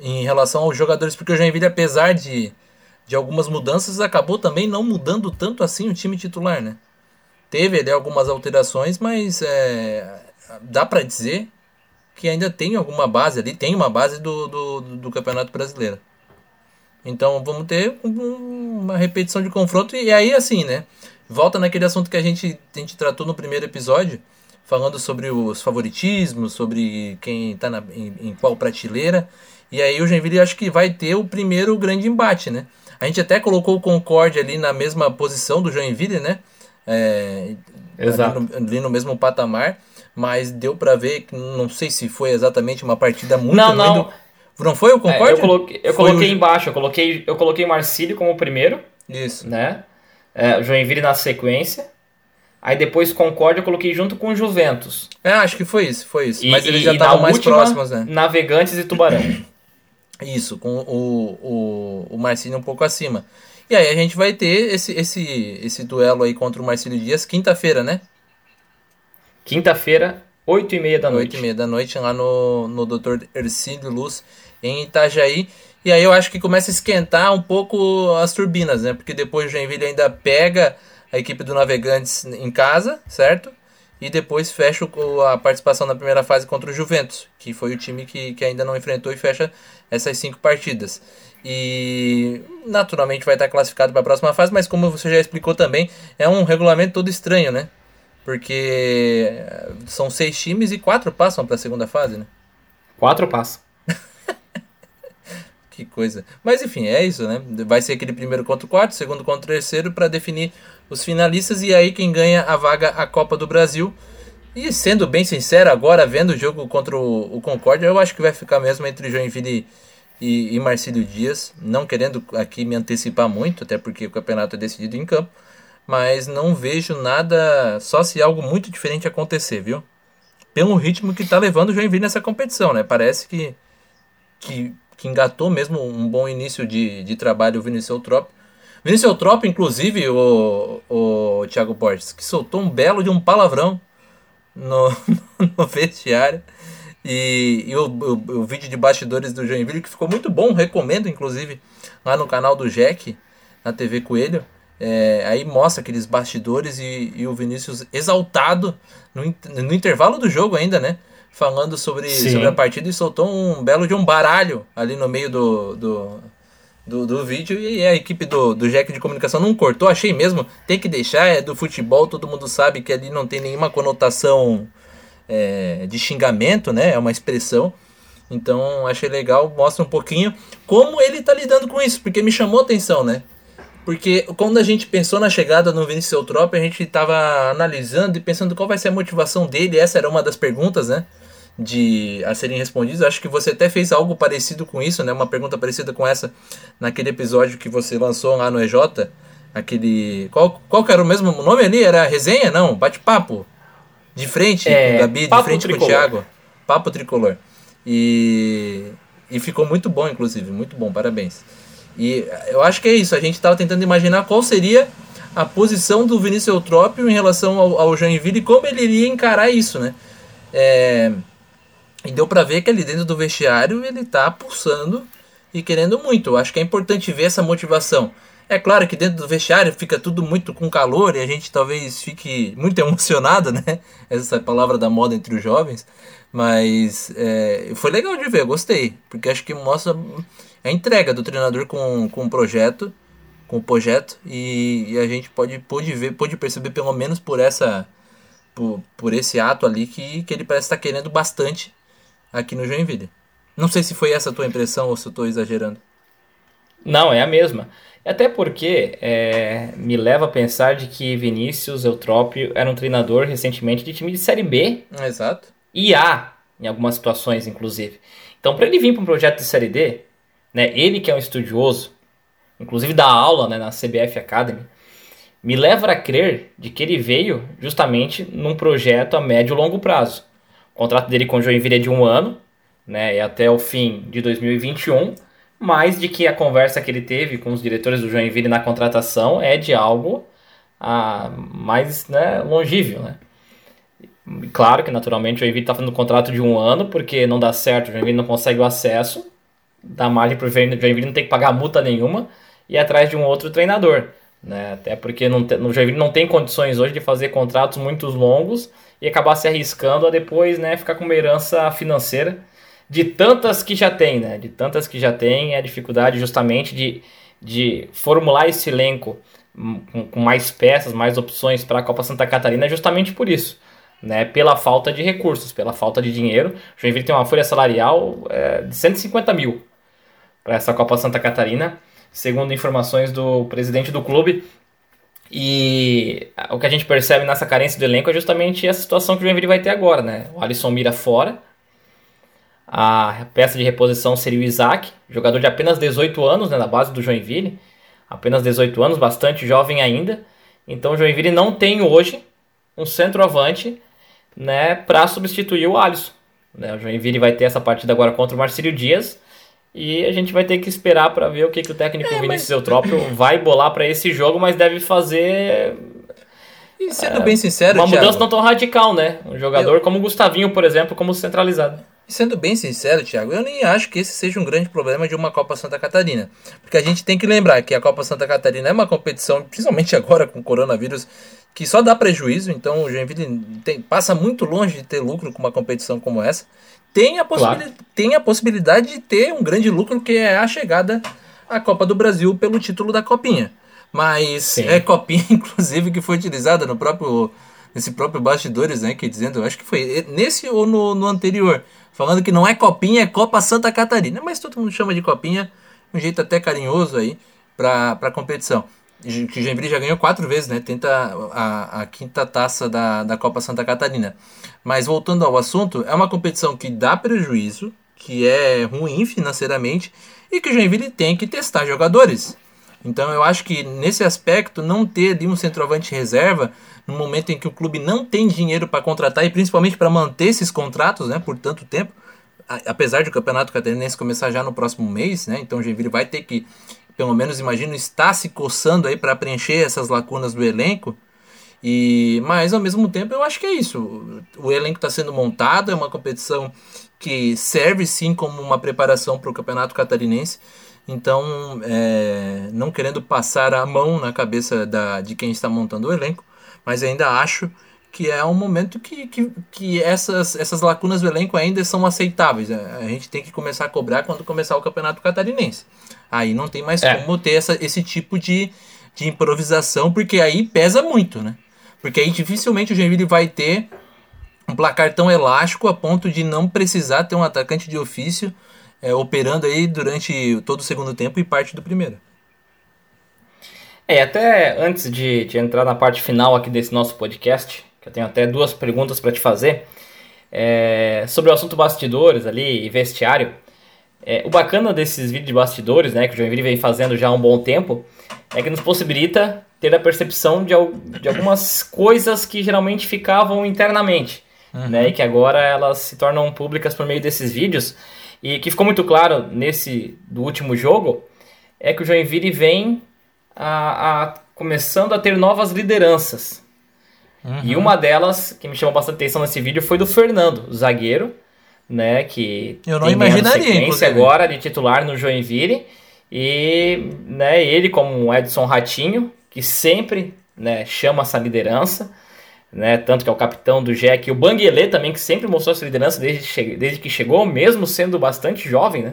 Em relação aos jogadores, porque o Joinville, apesar de, de algumas mudanças, acabou também não mudando tanto assim o time titular, né? Teve ali algumas alterações, mas é, dá para dizer que ainda tem alguma base ali, tem uma base do, do, do Campeonato Brasileiro. Então vamos ter um- uma repetição de confronto e aí assim, né? Volta naquele assunto que a gente, a gente tratou no primeiro episódio, falando sobre os favoritismos, sobre quem está em, em qual prateleira. E aí o Joinville acho que vai ter o primeiro grande embate, né? A gente até colocou o Concorde ali na mesma posição do Joinville, né? É, Exato. Ali no, ali no mesmo patamar, mas deu para ver que não sei se foi exatamente uma partida muito Não, ruim não. do- Não foi o É, Concorde? eu coloquei, eu coloquei o- embaixo, eu coloquei, eu coloquei Marcílio como primeiro, Isso. né? É, Joinville na sequência. Aí depois Concórdia eu coloquei junto com o Juventus. É, acho que foi isso, foi isso. E, mas eles já estavam mais última, próximos, né? Navegantes e Tubarão. Isso, com o, o, o Marcílio um pouco acima. E aí a gente vai ter esse, esse, esse duelo aí contra o Marcílio Dias quinta-feira, né? Quinta-feira, 8 e meia da noite. 8 e meia da noite lá no, no Dr. Ercílio Luz, em Itajaí. E aí eu acho que começa a esquentar um pouco as turbinas, né? Porque depois o Joinville ainda pega a equipe do Navegantes em casa, certo? E depois fecha a participação na primeira fase contra o Juventus, que foi o time que, que ainda não enfrentou e fecha essas cinco partidas. E naturalmente vai estar classificado para a próxima fase, mas como você já explicou também, é um regulamento todo estranho, né? Porque eh, são seis times e quatro passam para a segunda fase, né? Quatro passos. Que coisa. Mas enfim, é isso, né? Vai ser aquele primeiro contra o quarto, segundo contra o terceiro para definir os finalistas e aí quem ganha a vaga a Copa do Brasil. E sendo bem sincero, agora vendo o jogo contra o, o Concórdia, eu acho que vai ficar mesmo entre Joinville e, e Marcílio Dias. Não querendo aqui me antecipar muito, até porque o campeonato é decidido em campo. Mas não vejo nada, só se algo muito diferente acontecer, viu? Pelo ritmo que tá levando o Joinville nessa competição, né? Parece que que, que engatou mesmo um bom início de, de trabalho o Vinícius Eutrópio. Vinícius Eutrópio, inclusive, o, o Thiago Borges, que soltou um belo de um palavrão no, no vestiário. E, e o, o, o vídeo de bastidores do Joinville, que ficou muito bom, recomendo, inclusive, lá no canal do Jack, na TV Coelho. É, aí mostra aqueles bastidores e, e o Vinícius exaltado no, no intervalo do jogo ainda, né? Falando sobre, Sim. sobre a partida e soltou um belo de um baralho ali no meio do, do, do, do vídeo e a equipe do, do Jack de comunicação não cortou, achei mesmo, tem que deixar, é do futebol, todo mundo sabe que ali não tem nenhuma conotação é, de xingamento, né? É uma expressão. Então achei legal, mostra um pouquinho como ele tá lidando com isso, porque me chamou atenção, né? Porque quando a gente pensou na chegada no Vinícius Eutrópio, a gente estava analisando e pensando qual vai ser a motivação dele. Essa era uma das perguntas, né? De a serem respondidas. Acho que você até fez algo parecido com isso, né? Uma pergunta parecida com essa naquele episódio que você lançou lá no EJ. Aquele. Qual, qual que era o mesmo nome ali? Era resenha? Não, bate-papo. De frente É, com o Gabi, de frente com o Tricolor. Thiago. Papo Tricolor. E, e ficou muito bom, inclusive, muito bom, parabéns. E eu acho que é isso, a gente estava tentando imaginar qual seria a posição do Vinícius Eutrópio em relação ao, ao Joinville e como ele iria encarar isso, né? É, e deu para ver que ali dentro do vestiário ele tá pulsando e querendo muito. Acho que é importante ver essa motivação. É claro que dentro do vestiário fica tudo muito com calor e a gente talvez fique muito emocionado, né? Essa palavra da moda entre os jovens. Mas é, foi legal de ver, gostei. Porque acho que mostra a entrega do treinador com, com o projeto. Com o projeto. E, e a gente pode, pode ver, pode perceber pelo menos por essa. Por, por esse ato ali que, que ele parece estar querendo bastante aqui no Joinville. Não sei se foi essa a tua impressão ou se eu estou exagerando. Não, é a mesma. Até porque é, me leva a pensar de que Vinícius Eutrópio era um treinador recentemente de time de Série B. Exato. E A, em algumas situações, inclusive. Então, para ele vir para um projeto de Série D, né, ele que é um estudioso, inclusive dá aula né, na CBF Academy, me leva a crer de que ele veio justamente num projeto a médio e longo prazo. O contrato dele com o Joinville é de um ano, né, é até o fim de 2021, mas de que a conversa que ele teve com os diretores do Joinville na contratação é de algo ah, mais né, longível, né? Claro que naturalmente o Joinville está fazendo um contrato de um ano porque não dá certo, o Joinville não consegue o acesso, dá margem para o Joinville não ter que pagar multa nenhuma e ir atrás de um outro treinador. Né? Até porque não tem, no Joinville não tem condições hoje de fazer contratos muito longos e acabar se arriscando a depois né, ficar com uma herança financeira de tantas que já tem, né? De tantas que já tem, é a dificuldade justamente de, de formular esse elenco com, com mais peças, mais opções para a Copa Santa Catarina, é justamente por isso. Né, pela falta de recursos, pela falta de dinheiro. O Joinville tem uma folha salarial é, de 150 mil para essa Copa Santa Catarina, segundo informações do presidente do clube. E o que a gente percebe nessa carência do elenco é justamente essa situação que o Joinville vai ter agora. Né? O Alisson Mira fora, a peça de reposição seria o Isaac, jogador de apenas 18 anos, né, na base do Joinville. Apenas 18 anos, bastante jovem ainda. Então o Joinville não tem hoje um centroavante né, para substituir o Alisson. Né, o Joinville vai ter essa partida agora contra o Marcílio Dias. E a gente vai ter que esperar para ver o que, que o técnico é, Vinícius mas... Eutrópio vai bolar para esse jogo, mas deve fazer e sendo é, bem sincero, Uma mudança Thiago, não tão radical, né? Um jogador eu... como o Gustavinho, por exemplo, como centralizado. E sendo bem sincero, Thiago, eu nem acho que esse seja um grande problema de uma Copa Santa Catarina. Porque a gente tem que lembrar que a Copa Santa Catarina é uma competição, principalmente agora com o coronavírus, que só dá prejuízo. Então o Joinville tem, passa muito longe de ter lucro com uma competição como essa. Tem a, claro. tem a possibilidade de ter um grande lucro que é a chegada à Copa do Brasil pelo título da Copinha. Mas Sim. é Copinha, inclusive, que foi utilizada no próprio nesse próprio bastidores, né, que dizendo, acho que foi nesse ou no, no anterior, falando que não é copinha, é Copa Santa Catarina. Mas todo mundo chama de copinha, um jeito até carinhoso aí para a competição. Que o Joinville já ganhou quatro vezes, né? Tenta a, a quinta taça da, da Copa Santa Catarina. Mas voltando ao assunto, é uma competição que dá prejuízo, que é ruim financeiramente e que o Joinville tem que testar jogadores. Então eu acho que nesse aspecto, não ter ali um centroavante reserva, no momento em que o clube não tem dinheiro para contratar e principalmente para manter esses contratos né, por tanto tempo, apesar de o Campeonato Catarinense começar já no próximo mês, né, então o Genville vai ter que, pelo menos imagino, estar se coçando aí para preencher essas lacunas do elenco. E, mas ao mesmo tempo eu acho que é isso. O elenco está sendo montado, é uma competição que serve sim como uma preparação para o Campeonato Catarinense. Então, é, não querendo passar a mão na cabeça da, de quem está montando o elenco, mas ainda acho que é um momento que, que, que essas, essas lacunas do elenco ainda são aceitáveis. A gente tem que começar a cobrar quando começar o campeonato catarinense. Aí não tem mais é. como ter essa, esse tipo de, de improvisação, porque aí pesa muito, né? Porque aí dificilmente o Joinville vai ter um placar tão elástico a ponto de não precisar ter um atacante de ofício é, operando aí durante todo o segundo tempo e parte do primeiro. É, até antes de, de entrar na parte final aqui desse nosso podcast, que eu tenho até duas perguntas para te fazer, é, sobre o assunto bastidores ali e vestiário. É, o bacana desses vídeos de bastidores, né, que o Joinville vem fazendo já há um bom tempo, é que nos possibilita ter a percepção de, de algumas coisas que geralmente ficavam internamente. uhum. né? E que agora elas se tornam públicas por meio desses vídeos. E que ficou muito claro nesse do último jogo é que o Joinville vem a, a começando a ter novas lideranças. Uhum. E uma delas que me chamou bastante atenção nesse vídeo foi do Fernando, o zagueiro, né? Que eu não imaginaria agora de titular no Joinville. E né, ele, como o Edson Ratinho, que sempre né, chama essa liderança, né, tanto que é o capitão do Jack, e o Banguelê também, que sempre mostrou essa liderança desde, desde que chegou, mesmo sendo bastante jovem. Né?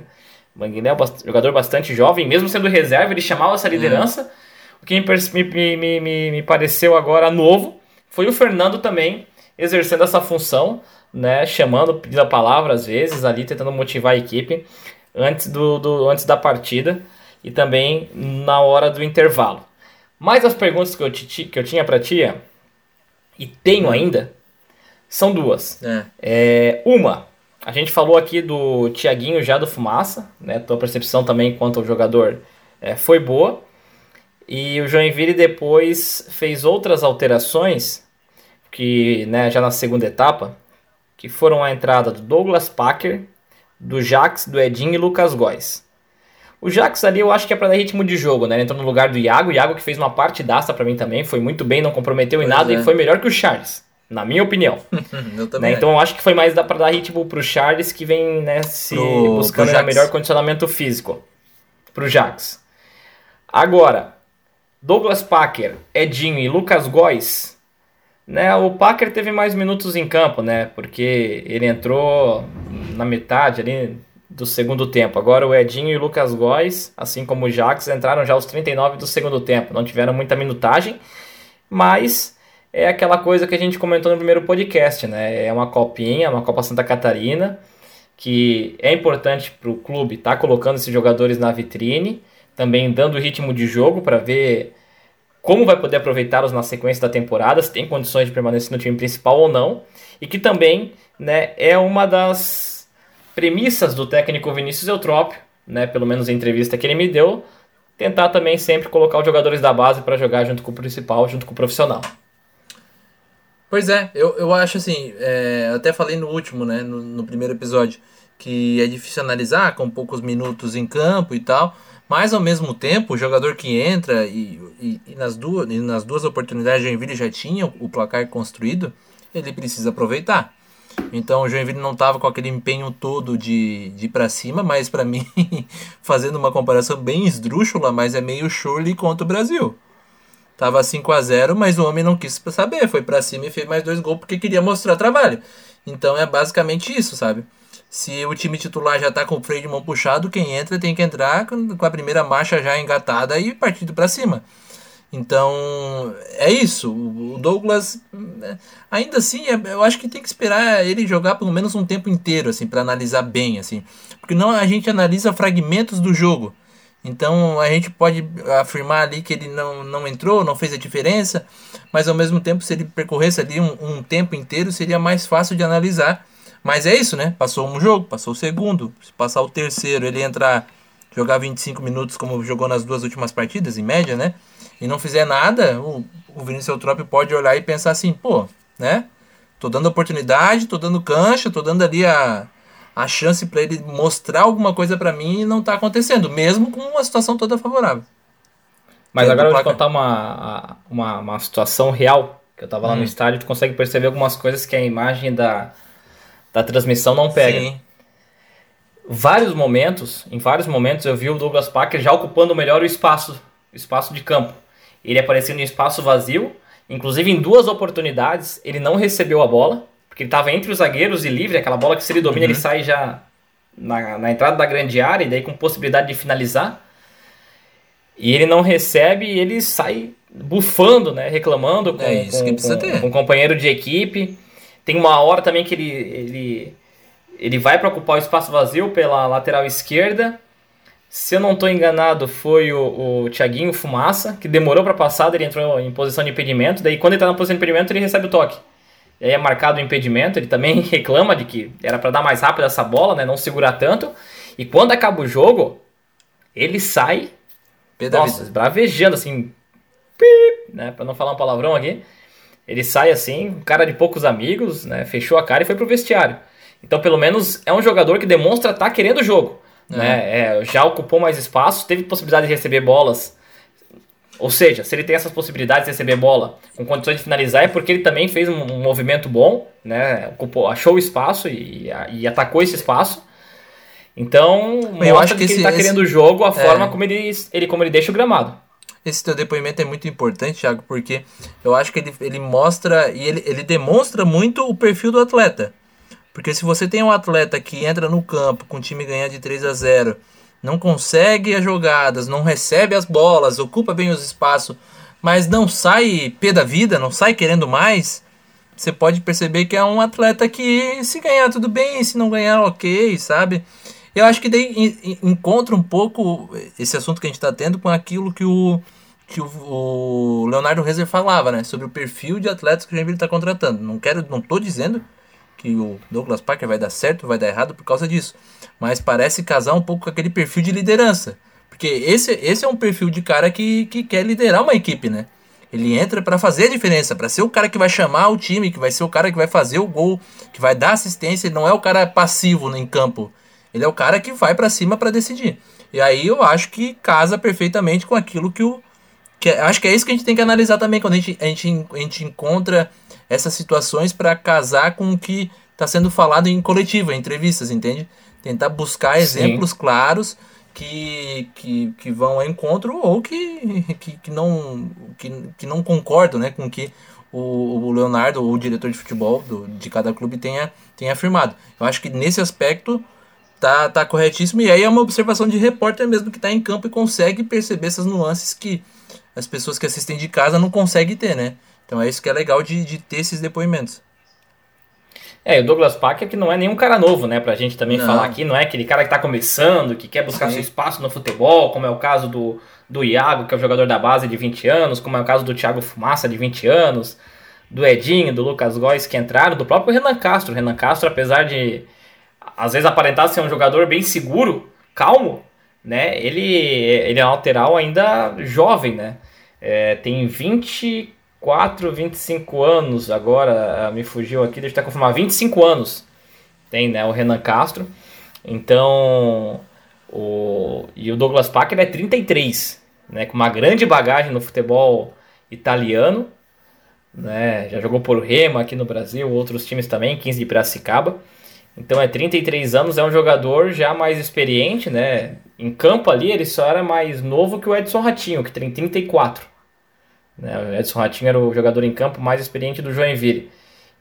O Banguelê é um jogador bastante jovem, mesmo sendo reserva, ele chamava essa liderança. É. O que me, me, me, me pareceu agora novo foi o Fernando também exercendo essa função, né, chamando, pedindo a palavra às vezes, ali tentando motivar a equipe antes, do, do, antes da partida e também na hora do intervalo. Mas as perguntas que eu, te, que eu tinha para ti, e tenho ainda, são duas. É. É, uma, a gente falou aqui do Tiaguinho já do Fumaça, né? Tua percepção também quanto ao jogador é, foi boa. E o Joinville depois fez outras alterações, que né, já na segunda etapa, que foram a entrada do Douglas Packer, do Jax, do Edinho e Lucas Góes. O Jax ali eu acho que é para dar ritmo de jogo, né? Ele entrou no lugar do Iago, o Iago que fez uma partidaça para mim também, foi muito bem, não comprometeu pois em nada é. e foi melhor que o Charles, na minha opinião. eu. Né? Então eu acho que foi mais para dar ritmo pro Charles que vem né, se pro, buscando pro melhor condicionamento físico pro Jax. Agora, Douglas Packer, Edinho e Lucas Góes né, o Packer teve mais minutos em campo, né? Porque ele entrou na metade ali do segundo tempo. Agora o Edinho e o Lucas Góes, assim como o Jax, entraram já aos 39 do segundo tempo. Não tiveram muita minutagem, mas é aquela coisa que a gente comentou no primeiro podcast, né? É uma copinha, uma Copa Santa Catarina, que é importante para o clube estar tá colocando esses jogadores na vitrine, também dando ritmo de jogo para ver como vai poder aproveitá-los na sequência da temporada, se tem condições de permanecer no time principal ou não, e que também né, é uma das premissas do técnico Vinícius Eutrópio, né, pelo menos a entrevista que ele me deu, tentar também sempre colocar os jogadores da base para jogar junto com o principal, junto com o profissional. Pois é, eu, eu acho assim, é, até falei no último, né, no, no primeiro episódio, que é difícil analisar com poucos minutos em campo e tal, mas ao mesmo tempo, o jogador que entra e, e, e nas, duas, e nas duas oportunidades o Joinville já tinha o placar construído, ele precisa aproveitar. Então o Joinville não estava com aquele empenho todo de, de ir para cima, mas para mim, fazendo uma comparação bem esdrúxula, mas é meio Shirley contra o Brasil. Tava 5 a 0 mas o homem não quis saber, foi para cima e fez mais dois gols porque queria mostrar trabalho. Então é basicamente isso, sabe? Se o time titular já está com o freio de mão puxado, quem entra tem que entrar com a primeira marcha já engatada e partido para cima. Então, é isso. O Douglas, né, ainda assim, é, eu acho que tem que esperar ele jogar pelo menos um tempo inteiro, assim, para analisar bem, assim. Porque não a gente analisa fragmentos do jogo. Então, a gente pode afirmar ali que ele não, não entrou, não fez a diferença, mas ao mesmo tempo, se ele percorresse ali um, um tempo inteiro, seria mais fácil de analisar mas é isso, né? Passou um jogo, passou o segundo. Se passar o terceiro, ele entrar, jogar 25 minutos como jogou nas duas últimas partidas, em média, né? E não fizer nada, o, o Vinícius Eutrópio pode olhar e pensar assim, pô, né? Tô dando oportunidade, tô dando cancha, tô dando ali a, a chance para ele mostrar alguma coisa para mim e não tá acontecendo, mesmo com uma situação toda favorável. Mas agora eu vou te contar uma, uma, uma situação real, que eu tava lá hum. no estádio, tu consegue perceber algumas coisas que a imagem da, da transmissão não pega. Sim. Vários momentos, em vários momentos eu vi o Douglas Parker já ocupando melhor o espaço, o espaço de campo. Ele aparecendo em espaço vazio, inclusive em duas oportunidades ele não recebeu a bola, porque ele estava entre os zagueiros e livre, aquela bola que se ele domina uhum. ele sai já na, na entrada da grande área e daí com possibilidade de finalizar. E ele não recebe e ele sai bufando, né, reclamando com, é com, com, com, um companheiro de equipe. Tem uma hora também que ele, ele, ele vai para ocupar o espaço vazio pela lateral esquerda. Se eu não estou enganado, foi o, o Thiaguinho Fumaça, que demorou para passar, ele entrou em posição de impedimento. Daí, quando ele está na posição de impedimento, ele recebe o toque. E aí é marcado o impedimento. Ele também reclama de que era para dar mais rápido essa bola, né? não segurar tanto. E quando acaba o jogo, ele sai, nossa, bravejando assim, né? para não falar um palavrão aqui Ele sai assim, um cara de poucos amigos, né? Fechou a cara e foi pro vestiário. Então, pelo menos, é um jogador que demonstra estar tá querendo o jogo. É. Né? É, já ocupou mais espaço, teve possibilidade de receber bolas. Ou seja, se ele tem essas possibilidades de receber bola com condições de finalizar, é porque ele também fez um, movimento bom, né? Ocupou, achou o espaço e, e atacou esse espaço. Então, eu acho que, que esse, ele está querendo o jogo, a é... forma como ele, ele, como ele deixa o gramado. Esse teu depoimento é muito importante, Thiago, porque eu acho que ele, ele mostra e ele, ele demonstra muito o perfil do atleta. Porque se você tem um atleta que entra no campo com o time ganhar de 3 a 0, não consegue as jogadas, não recebe as bolas, ocupa bem os espaços, mas não sai pé da vida, não sai querendo mais, você pode perceber que é um atleta que se ganhar tudo bem, se não ganhar ok, sabe? Eu acho que daí encontra um pouco esse assunto que a gente está tendo com aquilo que o que o, Leonardo Rezer falava, né, sobre o perfil de atletas que o Joinville está contratando. Não quero, não tô dizendo que o Douglas Parker vai dar certo, vai dar errado por causa disso. Mas parece casar um pouco com aquele perfil de liderança. Porque esse, esse é um perfil de cara que, que quer liderar uma equipe, né? Ele entra para fazer a diferença, para ser o cara que vai chamar o time, que vai ser o cara que vai fazer o gol, que vai dar assistência. Ele não é o cara passivo em campo. Ele é o cara que vai para cima para decidir. E aí eu acho que casa perfeitamente com aquilo que o. Que, é, acho que é isso que a gente tem que analisar também quando a gente, a gente, a gente encontra essas situações para casar com o que está sendo falado em coletiva, em entrevistas, entende? Tentar buscar exemplos Sim. claros que, que, que vão ao encontro ou que, que, que, não, que, que não concordam né, com o que o, o Leonardo, ou o diretor de futebol do, de cada clube, tenha, tenha afirmado. Eu acho que nesse aspecto tá, tá corretíssimo. E aí é uma observação de repórter mesmo que está em campo e consegue perceber essas nuances que as pessoas que assistem de casa não conseguem ter, né? Então é isso que é legal de, de ter esses depoimentos. É, o Douglas Packer que não é nenhum cara novo, né? Pra gente também não. falar aqui, não é aquele cara que tá começando, que quer buscar Sim. seu espaço no futebol, como é o caso do, do Iago, que é o jogador da base de 20 anos, como é o caso do Thiago Fumaça, de 20 anos, do Edinho, do Lucas Góes, que entraram, do próprio Renan Castro. O Renan Castro, apesar de às vezes aparentar ser um jogador bem seguro, calmo, né? Ele, ele é um lateral ainda jovem, né? É, tem 20 24, 25 anos, agora ah, me fugiu aqui, deixa eu até confirmar, 25 anos tem, né, o Renan Castro. Então, o, e o Douglas Packer é 33, né, com uma grande bagagem no futebol italiano, né, já jogou por Rema aqui no Brasil, outros times também, 15 de Piracicaba. Então é 33 anos, é um jogador já mais experiente, né? Em campo ali ele só era mais novo que o Edson Ratinho, que tem 34. Né? O Edson Ratinho era o jogador em campo mais experiente do Joinville.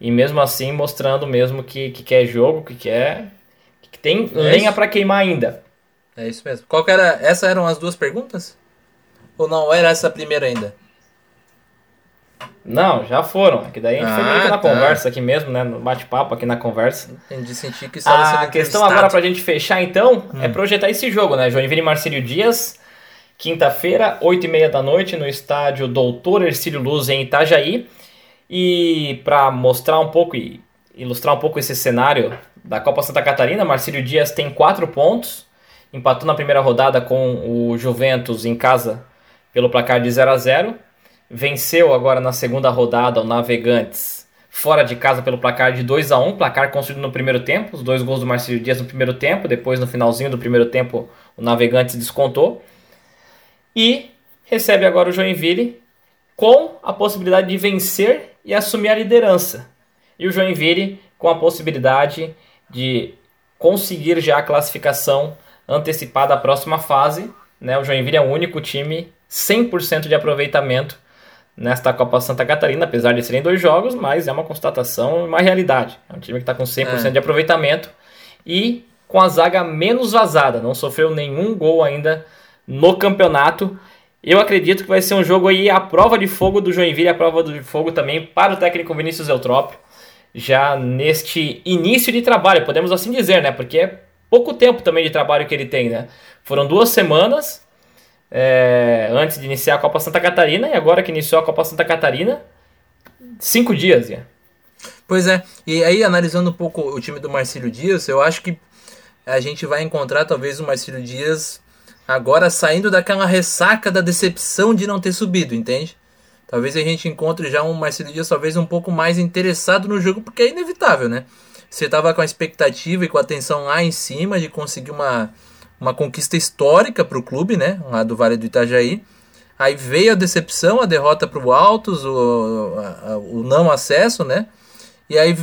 E mesmo assim mostrando mesmo que, que quer jogo, que quer. que tem é lenha para queimar ainda. É isso mesmo. Qual era. Essas eram as duas perguntas? Ou não era essa a primeira ainda? Não, já foram. É que daí a gente ah, foi meio que na ah, tá. conversa aqui mesmo, né? No bate-papo aqui na conversa. Entendi, senti que A questão agora pra gente fechar então é hum. é projetar esse jogo, né? Joinville e Marcílio Dias quinta-feira, 8 e meia da noite, no estádio Doutor Ercílio Luz, em Itajaí. E para mostrar um pouco e ilustrar um pouco esse cenário da Copa Santa Catarina, Marcílio Dias tem 4 pontos, empatou na primeira rodada com o Juventus em casa pelo placar de 0 a 0 venceu agora na segunda rodada o Navegantes fora de casa pelo placar de 2 a 1 placar construído no primeiro tempo, os dois gols do Marcílio Dias no primeiro tempo, depois no finalzinho do primeiro tempo o Navegantes descontou. E recebe agora o Joinville com a possibilidade de vencer e assumir a liderança. E o Joinville com a possibilidade de conseguir já a classificação antecipada à próxima fase. Né? O Joinville é o único time 100% de aproveitamento nesta Copa Santa Catarina, apesar de serem dois jogos, mas é uma constatação, uma realidade. É um time que está com 100% é. de aproveitamento e com a zaga menos vazada, não sofreu nenhum gol ainda no campeonato. Eu acredito que vai ser um jogo aí a prova de fogo do Joinville, a prova de fogo também para o técnico Vinícius Eutrópio, já neste início de trabalho, podemos assim dizer, né? Porque é pouco tempo também de trabalho que ele tem, né? Foram duas semanas é, antes de iniciar a Copa Santa Catarina e agora que iniciou a Copa Santa Catarina, cinco dias, já. Pois é, e aí analisando um pouco o time do Marcílio Dias, eu acho que a gente vai encontrar talvez o Marcílio Dias agora saindo daquela ressaca da decepção de não ter subido, entende? talvez a gente encontre já um Marcelo Dias talvez um pouco mais interessado no jogo, porque é inevitável, né? Você tava com a expectativa e com a atenção lá em cima de conseguir uma, uma conquista histórica para o clube, né? Lá do Vale do Itajaí. Aí veio a decepção, a derrota para o Altos, o, o não acesso, né? E aí,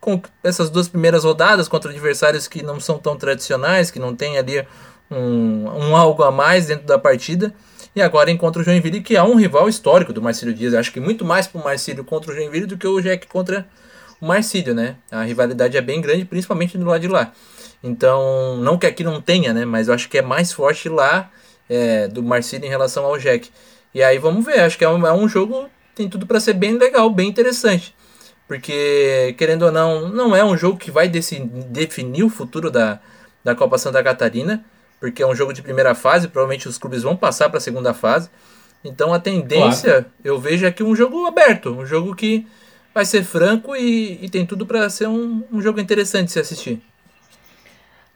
com essas duas primeiras rodadas contra adversários que não são tão tradicionais, que não tem ali um, um algo a mais dentro da partida. E agora encontra o Joinville, que é um rival histórico do Marcílio Dias. Acho que muito mais para o Marcílio contra o Joinville do que o Jack contra o Marcílio, né? A rivalidade é bem grande, principalmente do lado de lá. Então, não que aqui não tenha, né? Mas eu acho que é mais forte lá é, do Marcílio em relação ao Jack. E aí vamos ver, acho que é um, é um jogo, tem tudo para ser bem legal, bem interessante. Porque, querendo ou não, não é um jogo que vai definir o futuro da, da Copa Santa Catarina, porque é um jogo de primeira fase, provavelmente os clubes vão passar para a segunda fase. Então a tendência, claro. eu vejo aqui um jogo aberto, um jogo que vai ser franco e, e tem tudo para ser um, um jogo interessante de se assistir.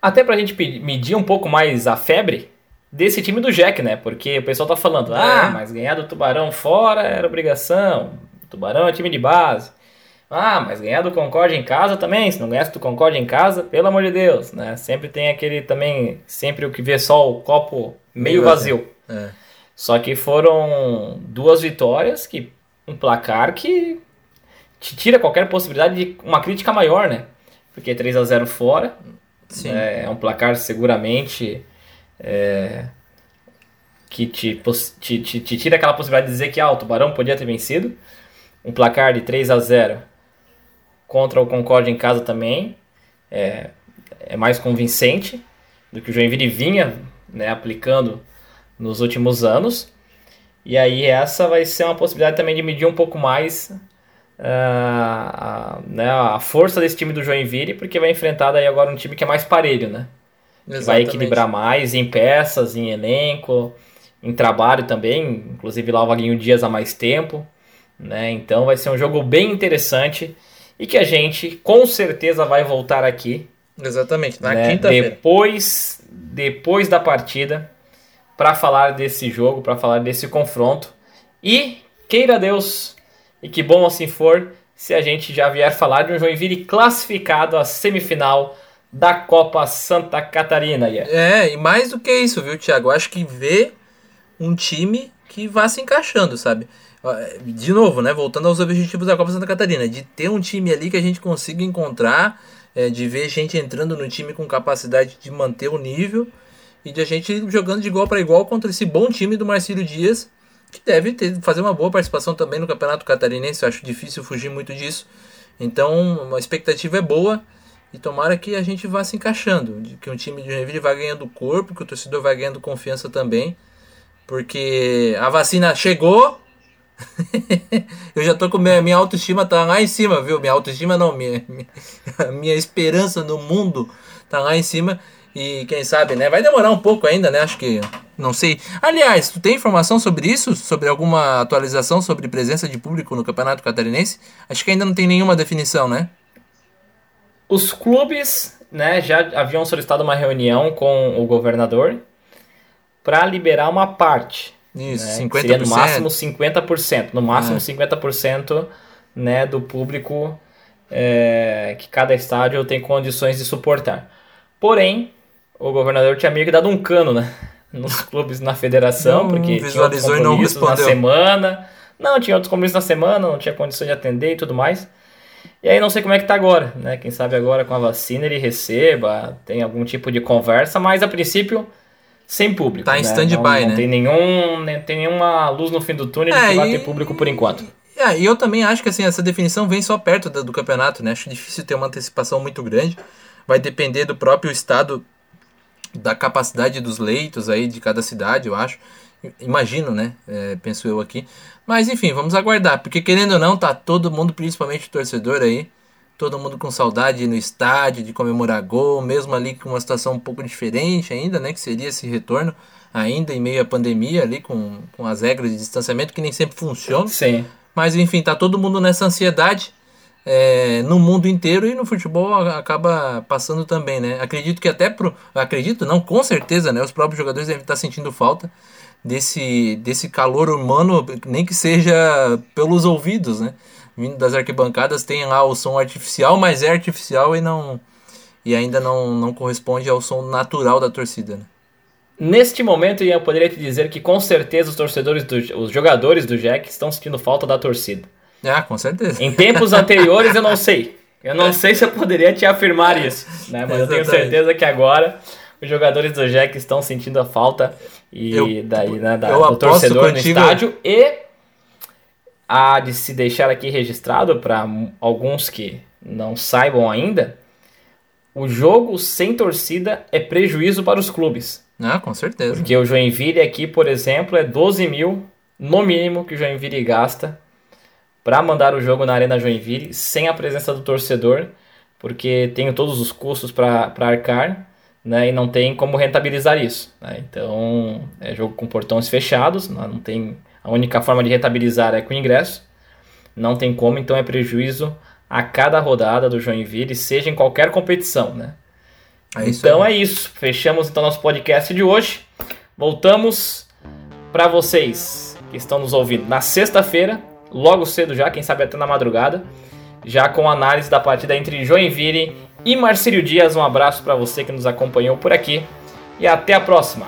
Até para a gente medir um pouco mais a febre, desse time do Jack, né? Porque o pessoal tá falando, ah, é. mas ganhar do Tubarão fora era obrigação. Tubarão é time de base. Ah, mas ganhar do Concorde em casa também, se não ganhasse do Concorde em casa, pelo amor de Deus, né? Sempre tem aquele também, sempre o que vê só o copo meio, vazio. É. Só que foram duas vitórias que um placar que te tira qualquer possibilidade de uma crítica maior, né? Porque 3 a 0 fora, Sim. É, é um placar seguramente é, que te, te, te, te, tira aquela possibilidade de dizer que ah, o Tubarão podia ter vencido. Um placar de 3 a 0 contra o Concorde em casa também é, é mais convincente do que o Joinville vinha né, aplicando nos últimos anos. E aí essa vai ser uma possibilidade também de medir um pouco mais uh, a, né, a força desse time do Joinville, porque vai enfrentar daí agora um time que é mais parelho, né? vai equilibrar mais em peças, em elenco, em trabalho também, inclusive lá o Vaguinho Dias há mais tempo, né? Então vai ser um jogo bem interessante e que a gente com certeza vai voltar aqui. Exatamente, na né? quinta-feira. Depois, depois da partida, para falar desse jogo, para falar desse confronto. E queira Deus, e que bom assim for, se a gente já vier falar de um Joinville classificado à semifinal da Copa Santa Catarina. Yeah. É, e mais do que isso, viu, Thiago? Eu acho que ver um time que vá se encaixando, sabe? De novo, né? Voltando aos objetivos da Copa Santa Catarina, de ter um time ali que a gente consiga encontrar, é, de ver gente entrando no time com capacidade de manter o nível e de a gente jogando de igual para igual contra esse bom time do Marcílio Dias, que deve ter, fazer uma boa participação também no Campeonato Catarinense. Eu acho difícil fugir muito disso. Então, a expectativa é boa. E tomara que a gente vá se encaixando, que um time de Joinville vá ganhando corpo, que o torcedor vai ganhando confiança também, porque a vacina chegou. eu já tô com minha, minha autoestima tá lá em cima, viu? Minha autoestima não, minha, minha, minha esperança no mundo tá lá em cima. E quem sabe, né? Vai demorar um pouco ainda, né? Acho que. Não sei. Aliás, tu tem informação sobre isso? Sobre alguma atualização sobre presença de público no Campeonato Catarinense? Acho que ainda não tem nenhuma definição, né? Os clubes né, já haviam solicitado uma reunião com o governador para liberar uma parte. Isso, né, 50%. Seria no máximo 50%. No máximo ah. 50% né, do público é, que cada estádio tem condições de suportar. Porém, o governador tinha meio que dado um cano né, nos clubes na federação, não, porque visualizou tinha outros compromissos na semana. Não, tinha outros compromissos na semana, não tinha condições de atender e tudo mais. E aí não sei como é que tá agora, né? Quem sabe agora com a vacina ele receba, tem algum tipo de conversa, mas a princípio sem público. Tá né? em stand-by, né? Não tem, nenhum, não tem nenhuma luz no fim do túnel é, que vai ter público por enquanto. É, e eu também acho que assim, essa definição vem só perto do, do campeonato, né? Acho difícil ter uma antecipação muito grande. Vai depender do próprio estado, da capacidade dos leitos aí de cada cidade, eu acho. Imagino, né? É, penso eu aqui. Mas enfim, vamos aguardar. Porque querendo ou não, tá todo mundo, principalmente o torcedor aí, todo mundo com saudade no estádio, de comemorar gol, mesmo ali com uma situação um pouco diferente ainda, né? Que seria esse retorno, ainda em meio à pandemia ali, com, com as regras de distanciamento que nem sempre funcionam. Sim. Mas enfim, tá todo mundo nessa ansiedade. é, no mundo inteiro e no futebol acaba passando também, né? Acredito que até pro. Acredito, não, com certeza, né? Os próprios jogadores devem estar sentindo falta desse, desse calor humano, nem que seja pelos ouvidos, né? Vindo das arquibancadas tem lá o som artificial, mas é artificial e não. E ainda não, não corresponde ao som natural da torcida, né? Neste momento, eu poderia te dizer que com certeza os torcedores, do, os jogadores do Jack estão sentindo falta da torcida. Ah, com certeza. Em tempos anteriores eu não sei. Eu não sei se eu poderia te afirmar isso, né? Mas eu tenho certeza que agora os jogadores do Jack estão sentindo a falta e eu, daí, né, da, do torcedor no estádio e há de se deixar aqui registrado para alguns que não saibam ainda, o jogo sem torcida é prejuízo para os clubes. Ah, com certeza. Porque o Joinville aqui, por exemplo, é 12 mil no mínimo que o Joinville gasta para mandar o jogo na Arena Joinville sem a presença do torcedor, porque tem todos os custos para arcar, né, e não tem como rentabilizar isso. Né? Então, é jogo com portões fechados, né, não tem a única forma de rentabilizar é com ingresso, não tem como, então é prejuízo a cada rodada do Joinville, seja em qualquer competição, né? É então aí. é isso. Fechamos então nosso podcast de hoje. Voltamos para vocês que estão nos ouvindo na sexta-feira logo cedo já, quem sabe até na madrugada, já com análise da partida entre Joinville e Marcílio Dias. Um abraço para você que nos acompanhou por aqui e até a próxima.